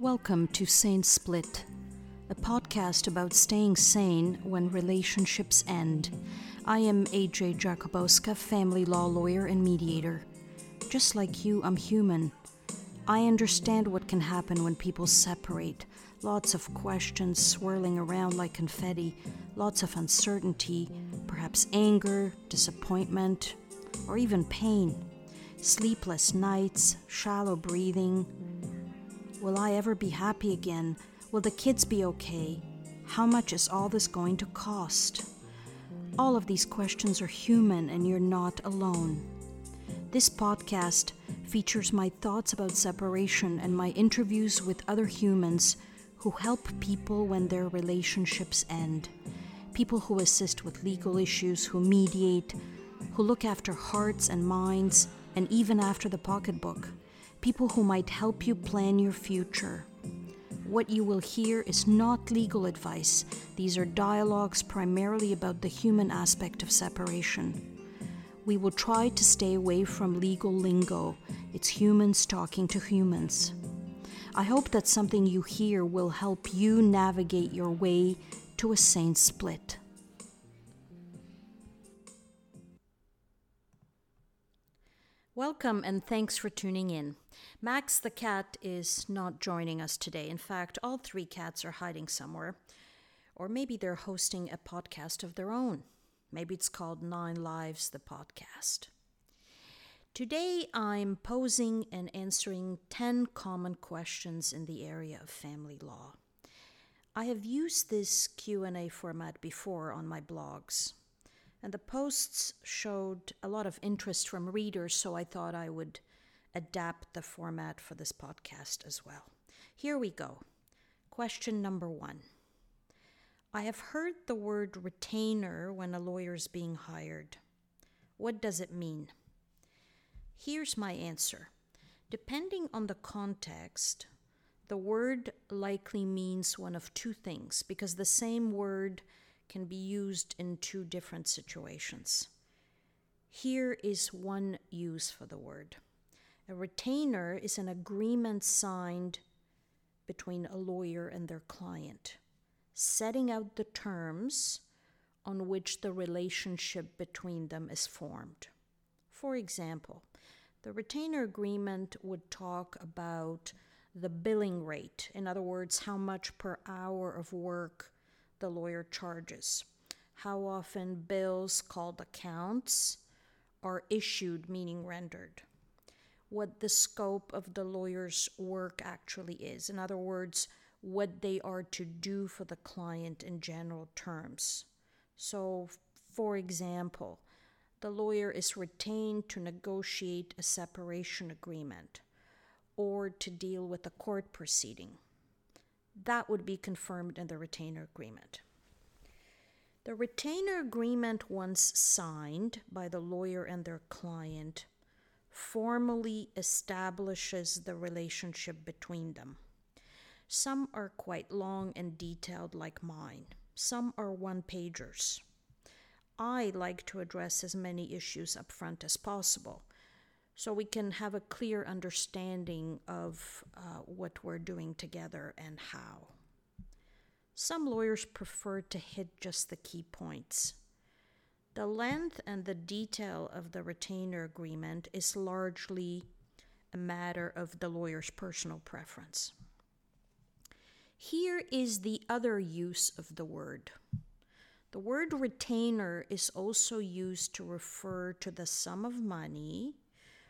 Welcome to Sane Split, a podcast about staying sane when relationships end. I am AJ Jakubowska, family law lawyer and mediator. Just like you, I'm human. I understand what can happen when people separate. Lots of questions swirling around like confetti, lots of uncertainty, perhaps anger, disappointment, or even pain. Sleepless nights, shallow breathing. Will I ever be happy again? Will the kids be okay? How much is all this going to cost? All of these questions are human, and you're not alone. This podcast features my thoughts about separation and my interviews with other humans who help people when their relationships end. People who assist with legal issues, who mediate, who look after hearts and minds, and even after the pocketbook. People who might help you plan your future. What you will hear is not legal advice. These are dialogues primarily about the human aspect of separation. We will try to stay away from legal lingo. It's humans talking to humans. I hope that something you hear will help you navigate your way to a sane split. Welcome and thanks for tuning in. Max the cat is not joining us today. In fact, all three cats are hiding somewhere. Or maybe they're hosting a podcast of their own. Maybe it's called Nine Lives, the podcast. Today I'm posing and answering 10 common questions in the area of family law. I have used this Q&A format before on my blogs and the posts showed a lot of interest from readers, so I thought I would adapt the format for this podcast as well. Here we go. Question number one I have heard the word retainer when a lawyer is being hired. What does it mean? Here's my answer. Depending on the context, the word likely means one of two things because the same word can be used in two different situations. Here is one use for the word. A retainer is an agreement signed between a lawyer and their client, setting out the terms on which the relationship between them is formed. For example, the retainer agreement would talk about the billing rate, in other words, how much per hour of work the lawyer charges, how often bills called accounts are issued, meaning rendered, what the scope of the lawyer's work actually is. In other words, what they are to do for the client in general terms. So, for example, the lawyer is retained to negotiate a separation agreement or to deal with a court proceeding that would be confirmed in the retainer agreement. The retainer agreement, once signed by the lawyer and their client, formally establishes the relationship between them. Some are quite long and detailed, like mine, some are one pagers. I like to address as many issues up front as possible so we can have a clear understanding of uh, what we're doing together and how. Some lawyers prefer to hit just the key points. The length and the detail of the retainer agreement is largely a matter of the lawyer's personal preference. Here is the other use of the word. The word retainer is also used to refer to the sum of money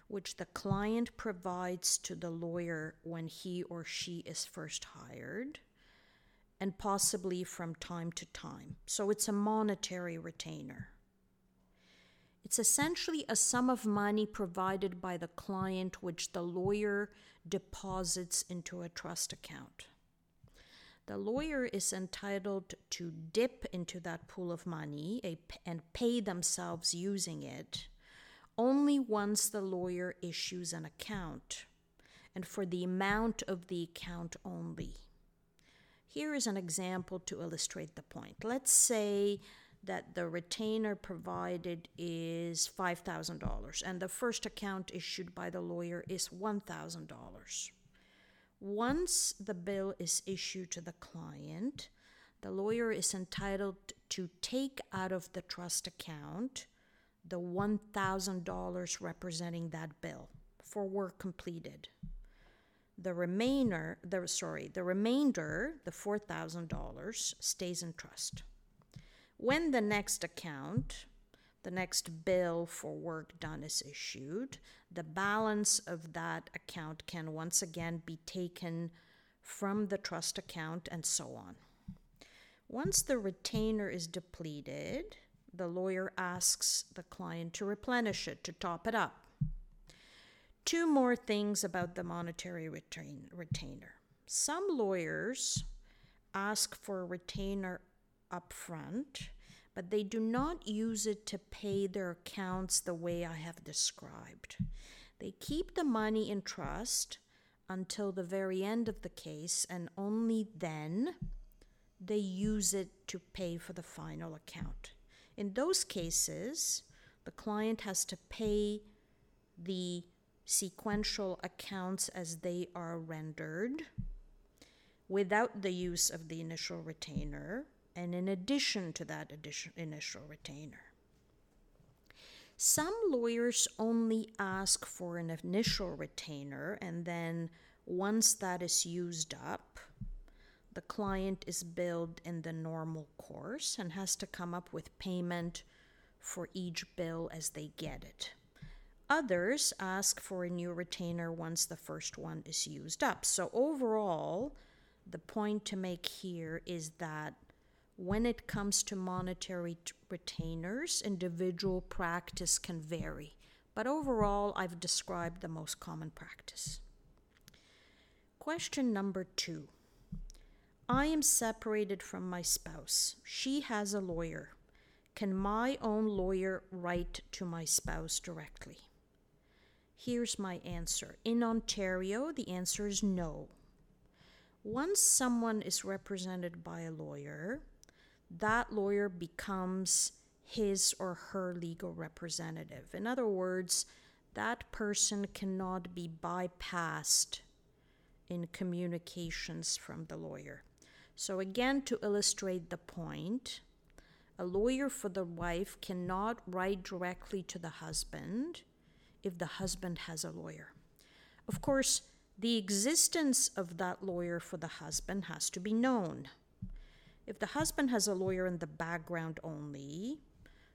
which the client provides to the lawyer when he or she is first hired, and possibly from time to time. So it's a monetary retainer. It's essentially a sum of money provided by the client, which the lawyer deposits into a trust account. The lawyer is entitled to dip into that pool of money and pay themselves using it only once the lawyer issues an account, and for the amount of the account only. Here is an example to illustrate the point. Let's say that the retainer provided is $5,000 and the first account issued by the lawyer is $1,000. Once the bill is issued to the client, the lawyer is entitled to take out of the trust account the $1,000 representing that bill for work completed. The remainder, the sorry, the remainder, the $4,000 stays in trust. When the next account, the next bill for work done is issued, the balance of that account can once again be taken from the trust account and so on. Once the retainer is depleted, the lawyer asks the client to replenish it, to top it up. Two more things about the monetary retain, retainer. Some lawyers ask for a retainer upfront, but they do not use it to pay their accounts the way I have described. They keep the money in trust until the very end of the case, and only then they use it to pay for the final account. In those cases, the client has to pay the sequential accounts as they are rendered without the use of the initial retainer and in addition to that initial retainer. Some lawyers only ask for an initial retainer and then once that is used up, the client is billed in the normal course and has to come up with payment for each bill as they get it. Others ask for a new retainer once the first one is used up. So, overall, the point to make here is that when it comes to monetary retainers, individual practice can vary. But overall, I've described the most common practice. Question number two I am separated from my spouse. She has a lawyer. Can my own lawyer write to my spouse directly? Here's my answer. In Ontario, the answer is no. Once someone is represented by a lawyer, that lawyer becomes his or her legal representative. In other words, that person cannot be bypassed in communications from the lawyer. So, again, to illustrate the point, a lawyer for the wife cannot write directly to the husband if the husband has a lawyer. Of course, the existence of that lawyer for the husband has to be known. If the husband has a lawyer in the background only,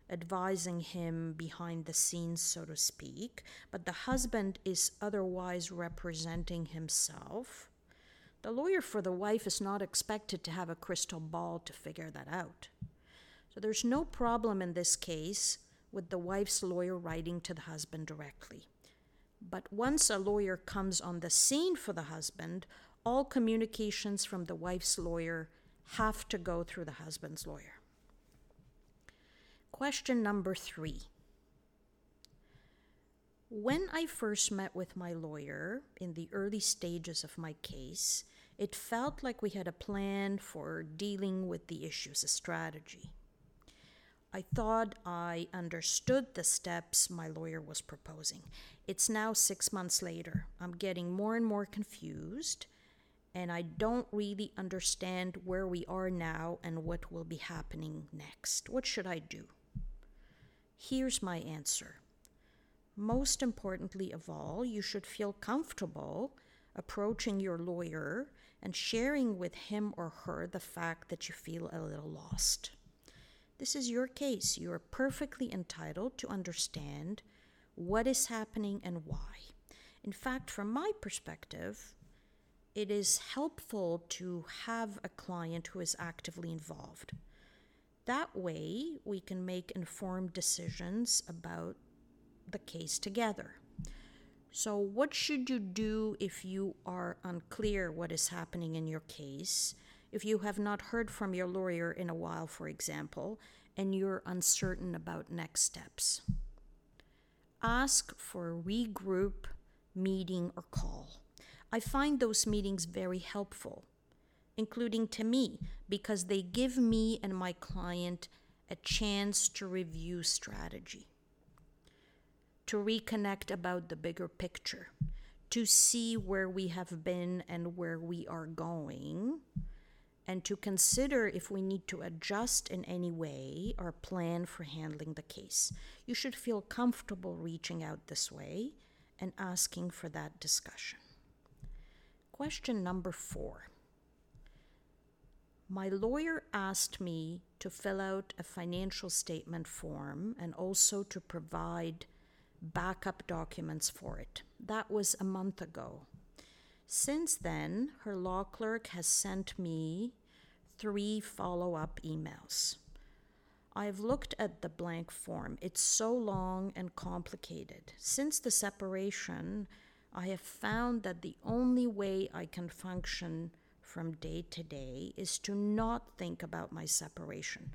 advising him behind the scenes, so to speak, but the husband is otherwise representing himself, the lawyer for the wife is not expected to have a crystal ball to figure that out. So there's no problem in this case with the wife's lawyer writing to the husband directly. But once a lawyer comes on the scene for the husband, all communications from the wife's lawyer have to go through the husband's lawyer. Question number three. When I first met with my lawyer in the early stages of my case, it felt like we had a plan for dealing with the issues, a strategy. I thought I understood the steps my lawyer was proposing. It's now six months later. I'm getting more and more confused, and I don't really understand where we are now and what will be happening next. What should I do? Here's my answer most importantly of all, you should feel comfortable approaching your lawyer and sharing with him or her the fact that you feel a little lost. This is your case. You are perfectly entitled to understand what is happening and why. In fact, from my perspective, it is helpful to have a client who is actively involved. That way, we can make informed decisions about the case together. So, what should you do if you are unclear what is happening in your case? If you have not heard from your lawyer in a while, for example, and you're uncertain about next steps? Ask for a regroup meeting or call. I find those meetings very helpful, including to me, because they give me and my client a chance to review strategy to reconnect about the bigger picture, to see where we have been and where we are going, and to consider if we need to adjust in any way our plan for handling the case. You should feel comfortable reaching out this way and asking for that discussion. Question number four. My lawyer asked me to fill out a financial statement form and also to provide backup documents for it. That was a month ago. Since then, her law clerk has sent me three follow up emails. I've looked at the blank form. It's so long and complicated. Since the separation, I have found that the only way I can function from day to day is to not think about my separation.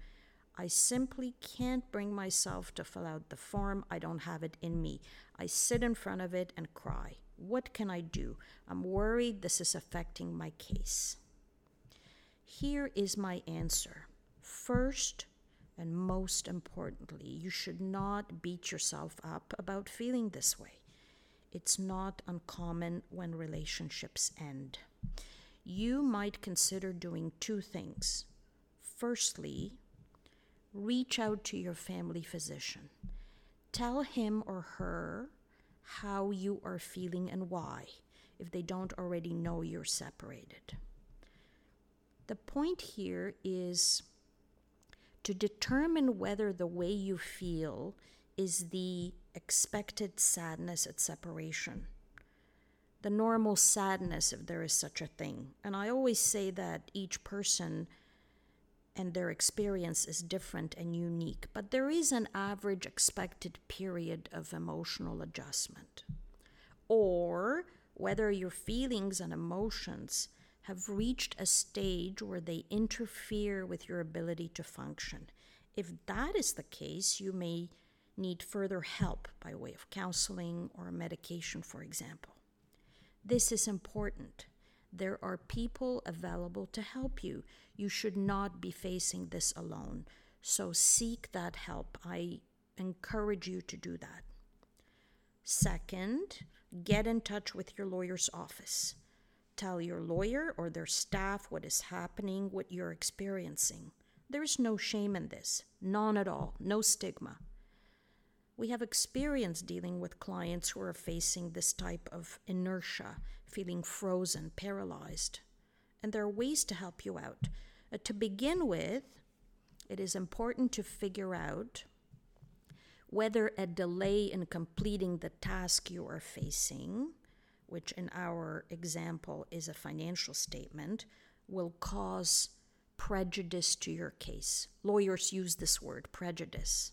I simply can't bring myself to fill out the form. I don't have it in me. I sit in front of it and cry. What can I do? I'm worried this is affecting my case. Here is my answer. First, and most importantly, you should not beat yourself up about feeling this way. It's not uncommon when relationships end. You might consider doing two things. Firstly, reach out to your family physician. Tell him or her how you are feeling and why, if they don't already know you're separated. The point here is to determine whether the way you feel is the expected sadness at separation, the normal sadness, if there is such a thing. And I always say that each person and their experience is different and unique, but there is an average expected period of emotional adjustment. Or whether your feelings and emotions have reached a stage where they interfere with your ability to function. If that is the case, you may need further help by way of counseling or medication, for example. This is important. There are people available to help you. You should not be facing this alone. So seek that help. I encourage you to do that. Second, get in touch with your lawyer's office. Tell your lawyer or their staff what is happening, what you're experiencing. There's no shame in this, none at all, no stigma. We have experience dealing with clients who are facing this type of inertia, feeling frozen, paralyzed. And there are ways to help you out. Uh, to begin with, it is important to figure out whether a delay in completing the task you are facing, which in our example is a financial statement, will cause prejudice to your case. Lawyers use this word, prejudice.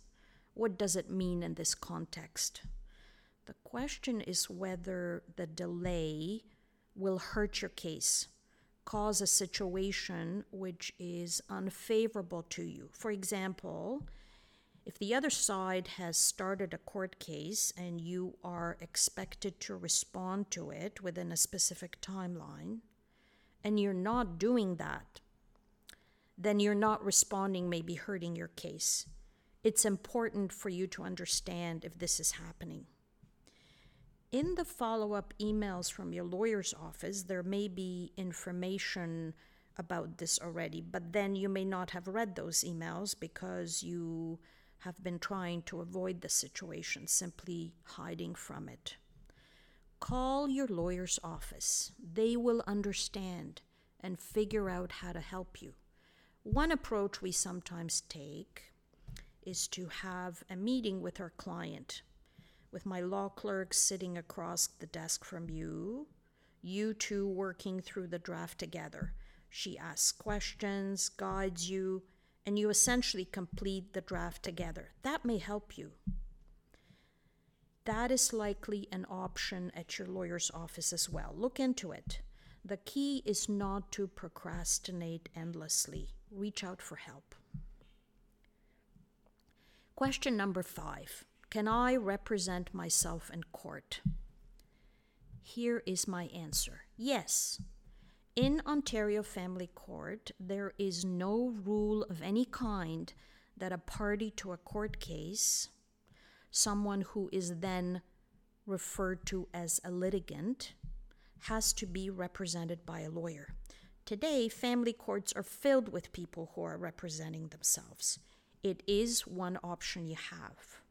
What does it mean in this context? The question is whether the delay will hurt your case, cause a situation which is unfavorable to you. For example, if the other side has started a court case and you are expected to respond to it within a specific timeline, and you're not doing that, then you're not responding, may be hurting your case it's important for you to understand if this is happening. In the follow up emails from your lawyer's office, there may be information about this already, but then you may not have read those emails because you have been trying to avoid the situation, simply hiding from it. Call your lawyer's office. They will understand and figure out how to help you. One approach we sometimes take is to have a meeting with our client, with my law clerk sitting across the desk from you, you two working through the draft together. She asks questions, guides you, and you essentially complete the draft together. That may help you. That is likely an option at your lawyer's office as well. Look into it. The key is not to procrastinate endlessly. Reach out for help. Question number five Can I represent myself in court? Here is my answer yes. In Ontario Family Court, there is no rule of any kind that a party to a court case, someone who is then referred to as a litigant, has to be represented by a lawyer. Today, family courts are filled with people who are representing themselves. It is one option you have.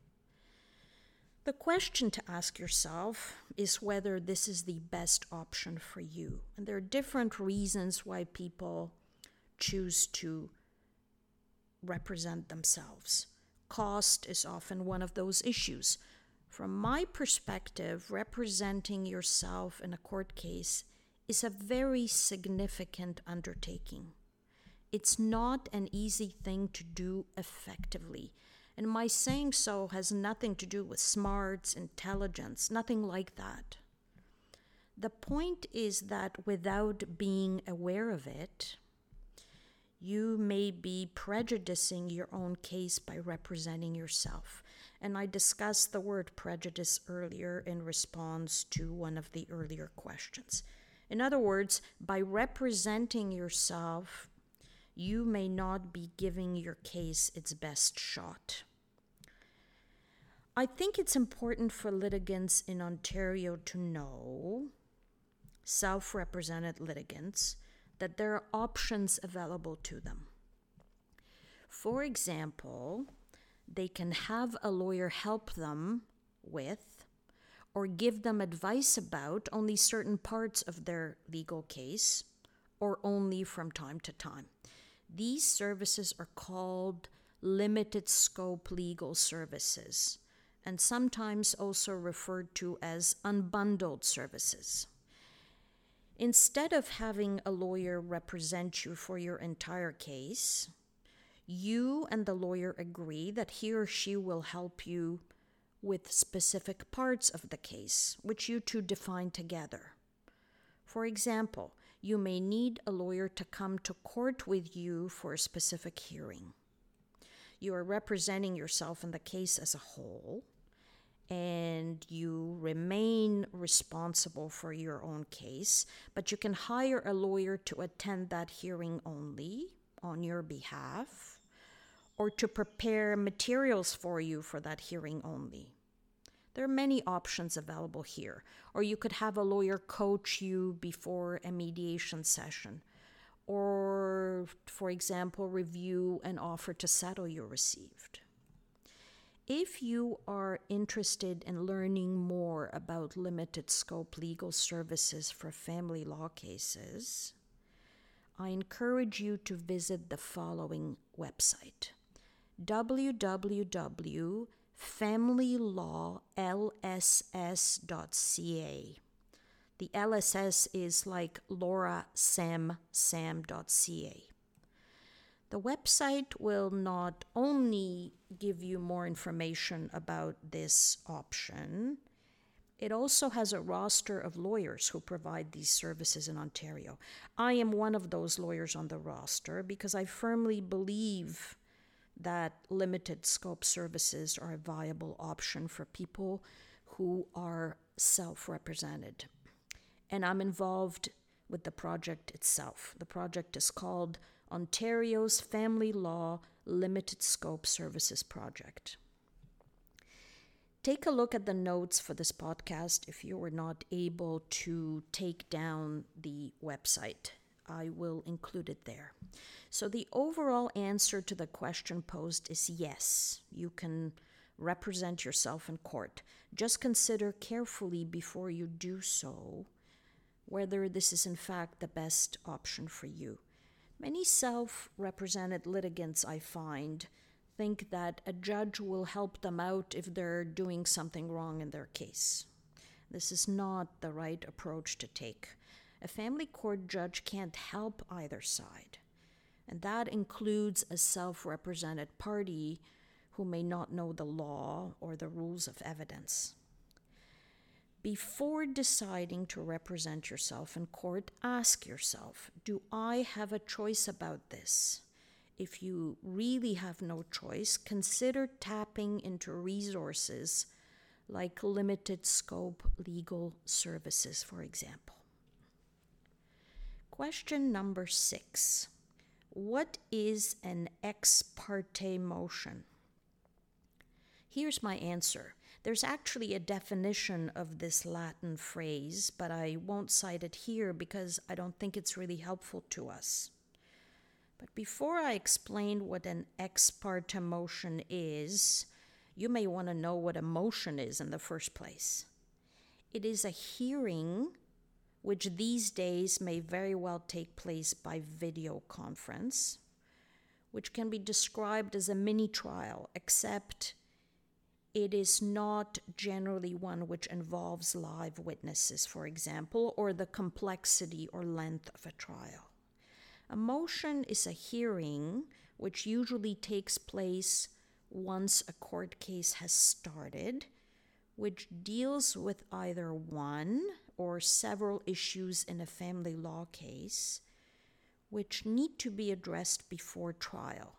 The question to ask yourself is whether this is the best option for you. And there are different reasons why people choose to represent themselves. Cost is often one of those issues. From my perspective, representing yourself in a court case is a very significant undertaking. It's not an easy thing to do effectively. And my saying so has nothing to do with smarts, intelligence, nothing like that. The point is that without being aware of it, you may be prejudicing your own case by representing yourself. And I discussed the word prejudice earlier in response to one of the earlier questions. In other words, by representing yourself, you may not be giving your case its best shot. I think it's important for litigants in Ontario to know, self represented litigants, that there are options available to them. For example, they can have a lawyer help them with or give them advice about only certain parts of their legal case or only from time to time. These services are called limited scope legal services and sometimes also referred to as unbundled services. Instead of having a lawyer represent you for your entire case, you and the lawyer agree that he or she will help you with specific parts of the case, which you two define together. For example, you may need a lawyer to come to court with you for a specific hearing. You are representing yourself in the case as a whole, and you remain responsible for your own case, but you can hire a lawyer to attend that hearing only on your behalf or to prepare materials for you for that hearing only. There are many options available here, or you could have a lawyer coach you before a mediation session, or, for example, review an offer to settle you received. If you are interested in learning more about limited scope legal services for family law cases, I encourage you to visit the following website www.familylawlss.ca. The LSS is like Laura Sam Sam.ca. The website will not only give you more information about this option, it also has a roster of lawyers who provide these services in Ontario. I am one of those lawyers on the roster because I firmly believe that limited scope services are a viable option for people who are self represented. And I'm involved with the project itself. The project is called Ontario's Family Law Limited Scope Services Project. Take a look at the notes for this podcast if you were not able to take down the website. I will include it there. So, the overall answer to the question posed is yes, you can represent yourself in court. Just consider carefully before you do so whether this is in fact the best option for you. Many self represented litigants, I find, think that a judge will help them out if they're doing something wrong in their case. This is not the right approach to take. A family court judge can't help either side, and that includes a self represented party who may not know the law or the rules of evidence. Before deciding to represent yourself in court, ask yourself Do I have a choice about this? If you really have no choice, consider tapping into resources like limited scope legal services, for example. Question number six What is an ex parte motion? Here's my answer There's actually a definition of this Latin phrase, but I won't cite it here because I don't think it's really helpful to us. But before I explain what an ex parte motion is, you may want to know what a motion is in the first place. It is a hearing which these days may very well take place by video conference, which can be described as a mini trial, except it is not generally one which involves live witnesses, for example, or the complexity or length of a trial. A motion is a hearing which usually takes place once a court case has started, which deals with either one or several issues in a family law case, which need to be addressed before trial.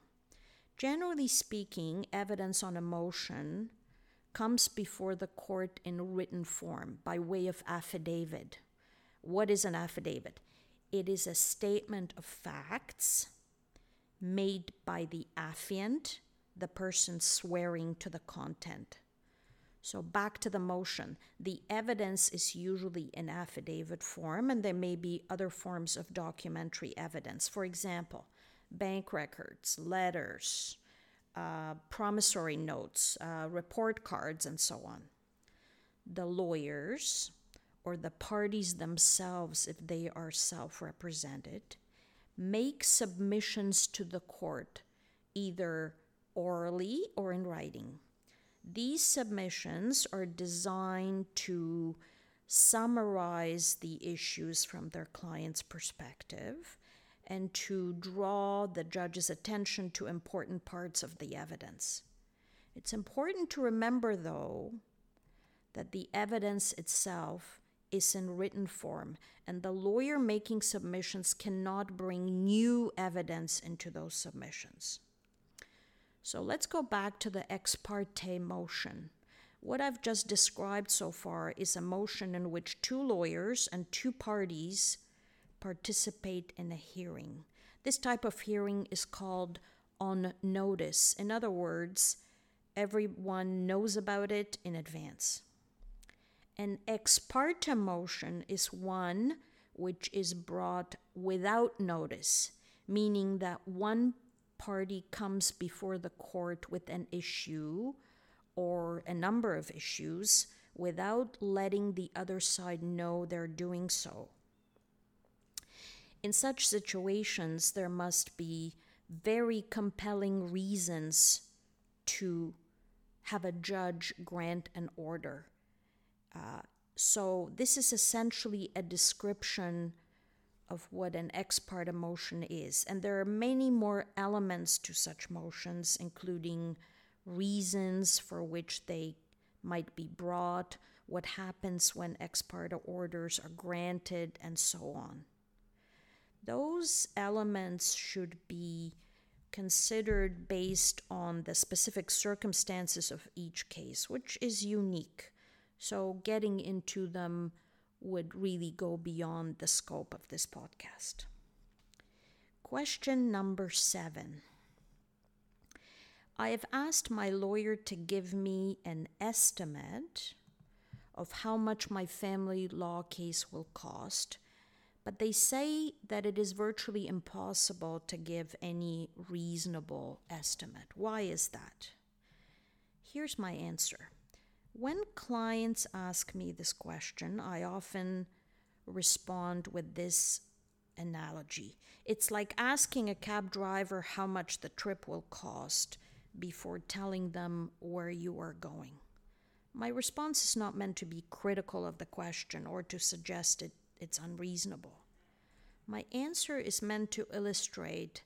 Generally speaking, evidence on a motion comes before the court in written form by way of affidavit. What is an affidavit? It is a statement of facts made by the affiant, the person swearing to the content. So, back to the motion. The evidence is usually in affidavit form, and there may be other forms of documentary evidence. For example, bank records, letters, uh, promissory notes, uh, report cards, and so on. The lawyers, or the parties themselves, if they are self represented, make submissions to the court, either orally or in writing. These submissions are designed to summarize the issues from their client's perspective and to draw the judge's attention to important parts of the evidence. It's important to remember, though, that the evidence itself is in written form, and the lawyer making submissions cannot bring new evidence into those submissions. So let's go back to the ex parte motion. What I've just described so far is a motion in which two lawyers and two parties participate in a hearing. This type of hearing is called on notice. In other words, everyone knows about it in advance. An ex parte motion is one which is brought without notice, meaning that one party comes before the court with an issue or a number of issues without letting the other side know they're doing so. In such situations, there must be very compelling reasons to have a judge grant an order. Uh, so, this is essentially a description of what an ex parte motion is. And there are many more elements to such motions, including reasons for which they might be brought, what happens when ex parte orders are granted, and so on. Those elements should be considered based on the specific circumstances of each case, which is unique. So, getting into them would really go beyond the scope of this podcast. Question number seven. I have asked my lawyer to give me an estimate of how much my family law case will cost, but they say that it is virtually impossible to give any reasonable estimate. Why is that? Here's my answer. When clients ask me this question, I often respond with this analogy. It's like asking a cab driver how much the trip will cost before telling them where you are going. My response is not meant to be critical of the question or to suggest it, it's unreasonable. My answer is meant to illustrate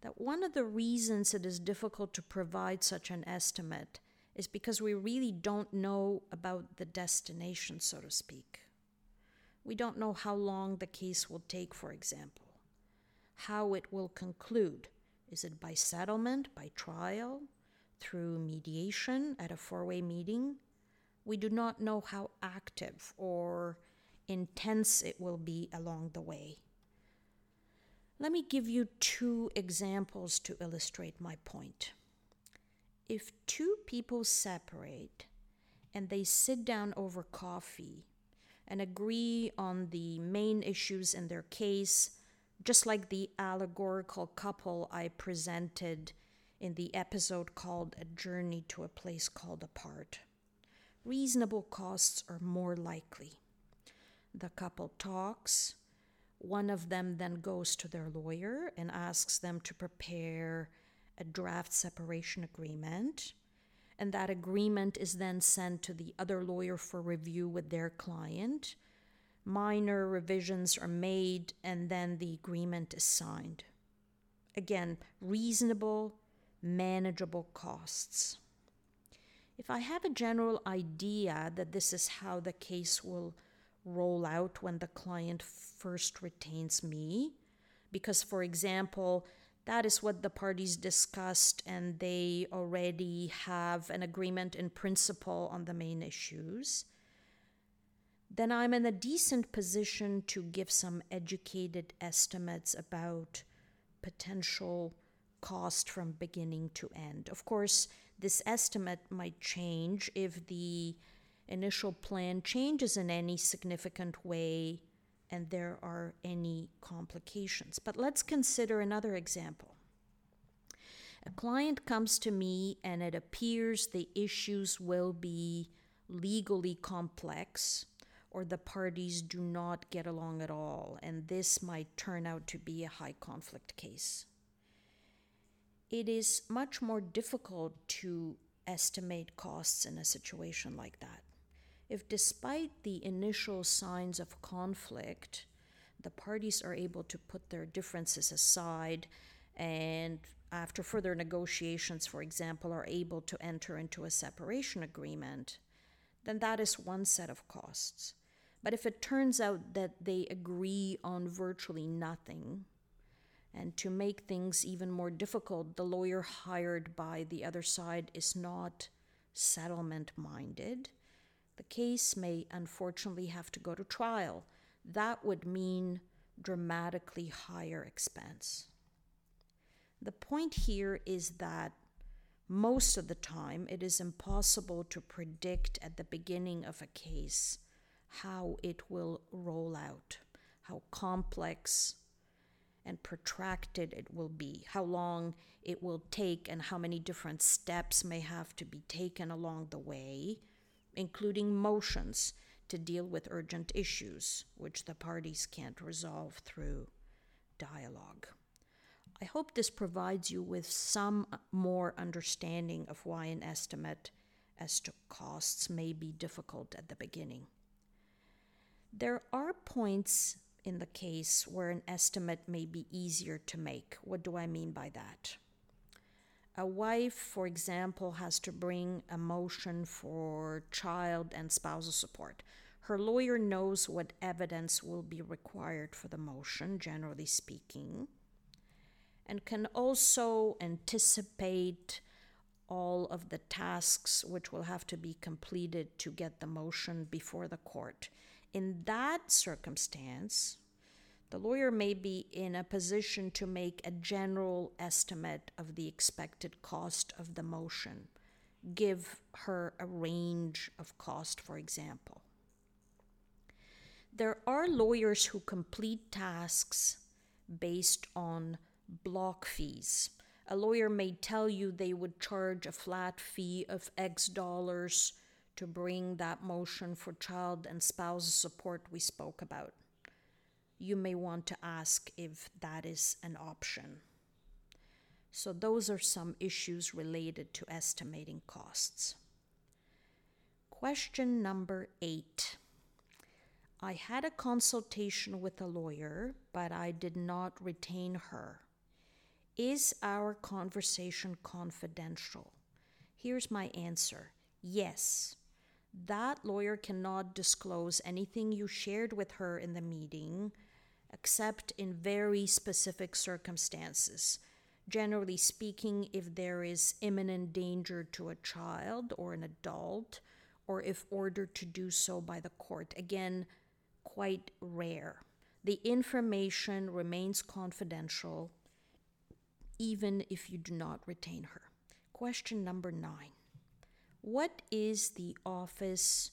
that one of the reasons it is difficult to provide such an estimate is because we really don't know about the destination, so to speak. We don't know how long the case will take, for example, how it will conclude. Is it by settlement, by trial, through mediation at a four way meeting? We do not know how active or intense it will be along the way. Let me give you two examples to illustrate my point if two people separate and they sit down over coffee and agree on the main issues in their case, just like the allegorical couple I presented in the episode called A Journey to a Place Called Apart. Reasonable costs are more likely. The couple talks. One of them then goes to their lawyer and asks them to prepare a draft separation agreement and that agreement is then sent to the other lawyer for review with their client. Minor revisions are made, and then the agreement is signed. Again, reasonable, manageable costs. If I have a general idea that this is how the case will roll out when the client first retains me, because, for example, that is what the parties discussed, and they already have an agreement in principle on the main issues. Then I'm in a decent position to give some educated estimates about potential cost from beginning to end. Of course, this estimate might change if the initial plan changes in any significant way and there are any complications. But let's consider another example. A client comes to me and it appears the issues will be legally complex or the parties do not get along at all, and this might turn out to be a high conflict case. It is much more difficult to estimate costs in a situation like that if despite the initial signs of conflict, the parties are able to put their differences aside and after further negotiations, for example, are able to enter into a separation agreement, then that is one set of costs. But if it turns out that they agree on virtually nothing, and to make things even more difficult, the lawyer hired by the other side is not settlement minded, the case may unfortunately have to go to trial. That would mean dramatically higher expense. The point here is that most of the time it is impossible to predict at the beginning of a case how it will roll out, how complex and protracted it will be, how long it will take, and how many different steps may have to be taken along the way including motions to deal with urgent issues which the parties can't resolve through dialogue. I hope this provides you with some more understanding of why an estimate as to costs may be difficult at the beginning. There are points in the case where an estimate may be easier to make. What do I mean by that? A wife, for example, has to bring a motion for child and spousal support. Her lawyer knows what evidence will be required for the motion, generally speaking, and can also anticipate all of the tasks which will have to be completed to get the motion before the court. In that circumstance, the lawyer may be in a position to make a general estimate of the expected cost of the motion, give her a range of cost, for example. There are lawyers who complete tasks based on block fees. A lawyer may tell you they would charge a flat fee of X dollars to bring that motion for child and spouse support we spoke about you may want to ask if that is an option. So, those are some issues related to estimating costs. Question number eight. I had a consultation with a lawyer, but I did not retain her. Is our conversation confidential? Here's my answer yes. That lawyer cannot disclose anything you shared with her in the meeting except in very specific circumstances. Generally speaking, if there is imminent danger to a child or an adult, or if ordered to do so by the court. Again, quite rare. The information remains confidential even if you do not retain her. Question number nine What is the office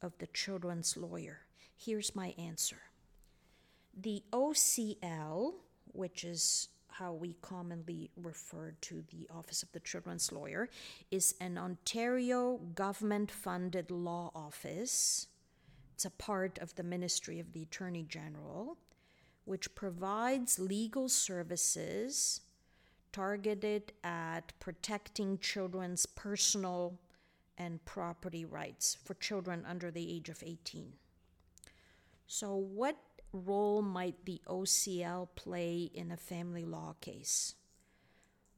of the children's lawyer? Here's my answer. The OCL, which is how we commonly refer to the Office of the Children's Lawyer, is an Ontario government funded law office. It's a part of the Ministry of the Attorney General, which provides legal services targeted at protecting children's personal and property rights for children under the age of 18. So, what role might the OCL play in a family law case?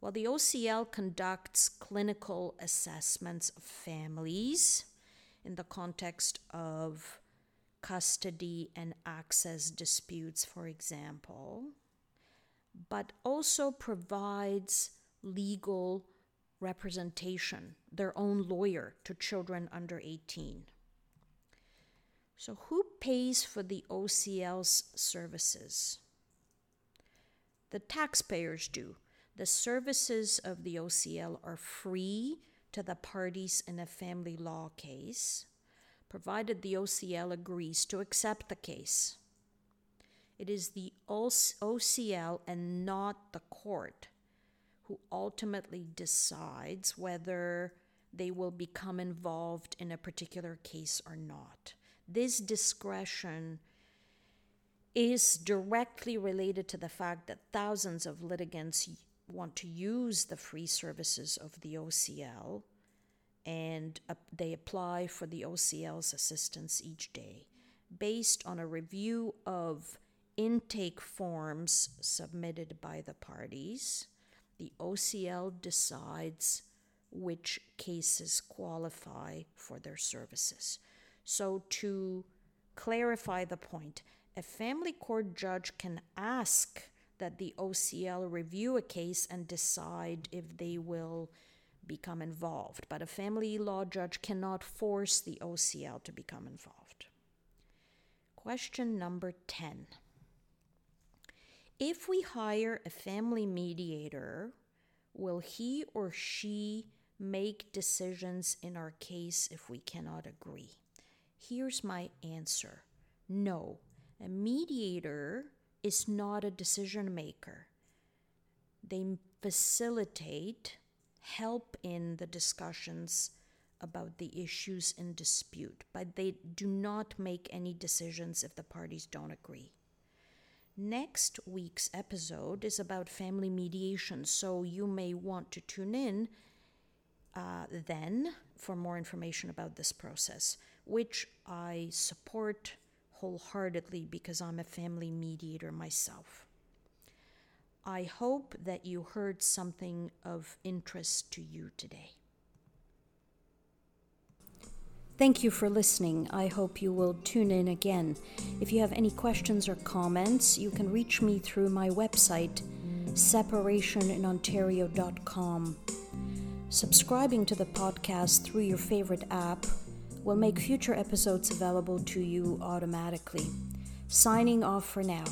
Well, the OCL conducts clinical assessments of families in the context of custody and access disputes, for example, but also provides legal representation, their own lawyer to children under 18. So, who pays for the OCL's services? The taxpayers do. The services of the OCL are free to the parties in a family law case, provided the OCL agrees to accept the case. It is the OCL and not the court who ultimately decides whether they will become involved in a particular case or not. This discretion is directly related to the fact that thousands of litigants want to use the free services of the OCL and uh, they apply for the OCL's assistance each day based on a review of intake forms submitted by the parties. The OCL decides which cases qualify for their services. So, to clarify the point, a family court judge can ask that the OCL review a case and decide if they will become involved, but a family law judge cannot force the OCL to become involved. Question number 10. If we hire a family mediator, will he or she make decisions in our case if we cannot agree? Here's my answer no. A mediator is not a decision maker. They facilitate, help in the discussions about the issues in dispute, but they do not make any decisions if the parties don't agree. Next week's episode is about family mediation, so you may want to tune in uh, then for more information about this process which I support wholeheartedly because I'm a family mediator myself. I hope that you heard something of interest to you today. Thank you for listening. I hope you will tune in again. If you have any questions or comments, you can reach me through my website, separationinontario.com. Subscribing to the podcast through your favorite app will make future episodes available to you automatically. Signing off for now.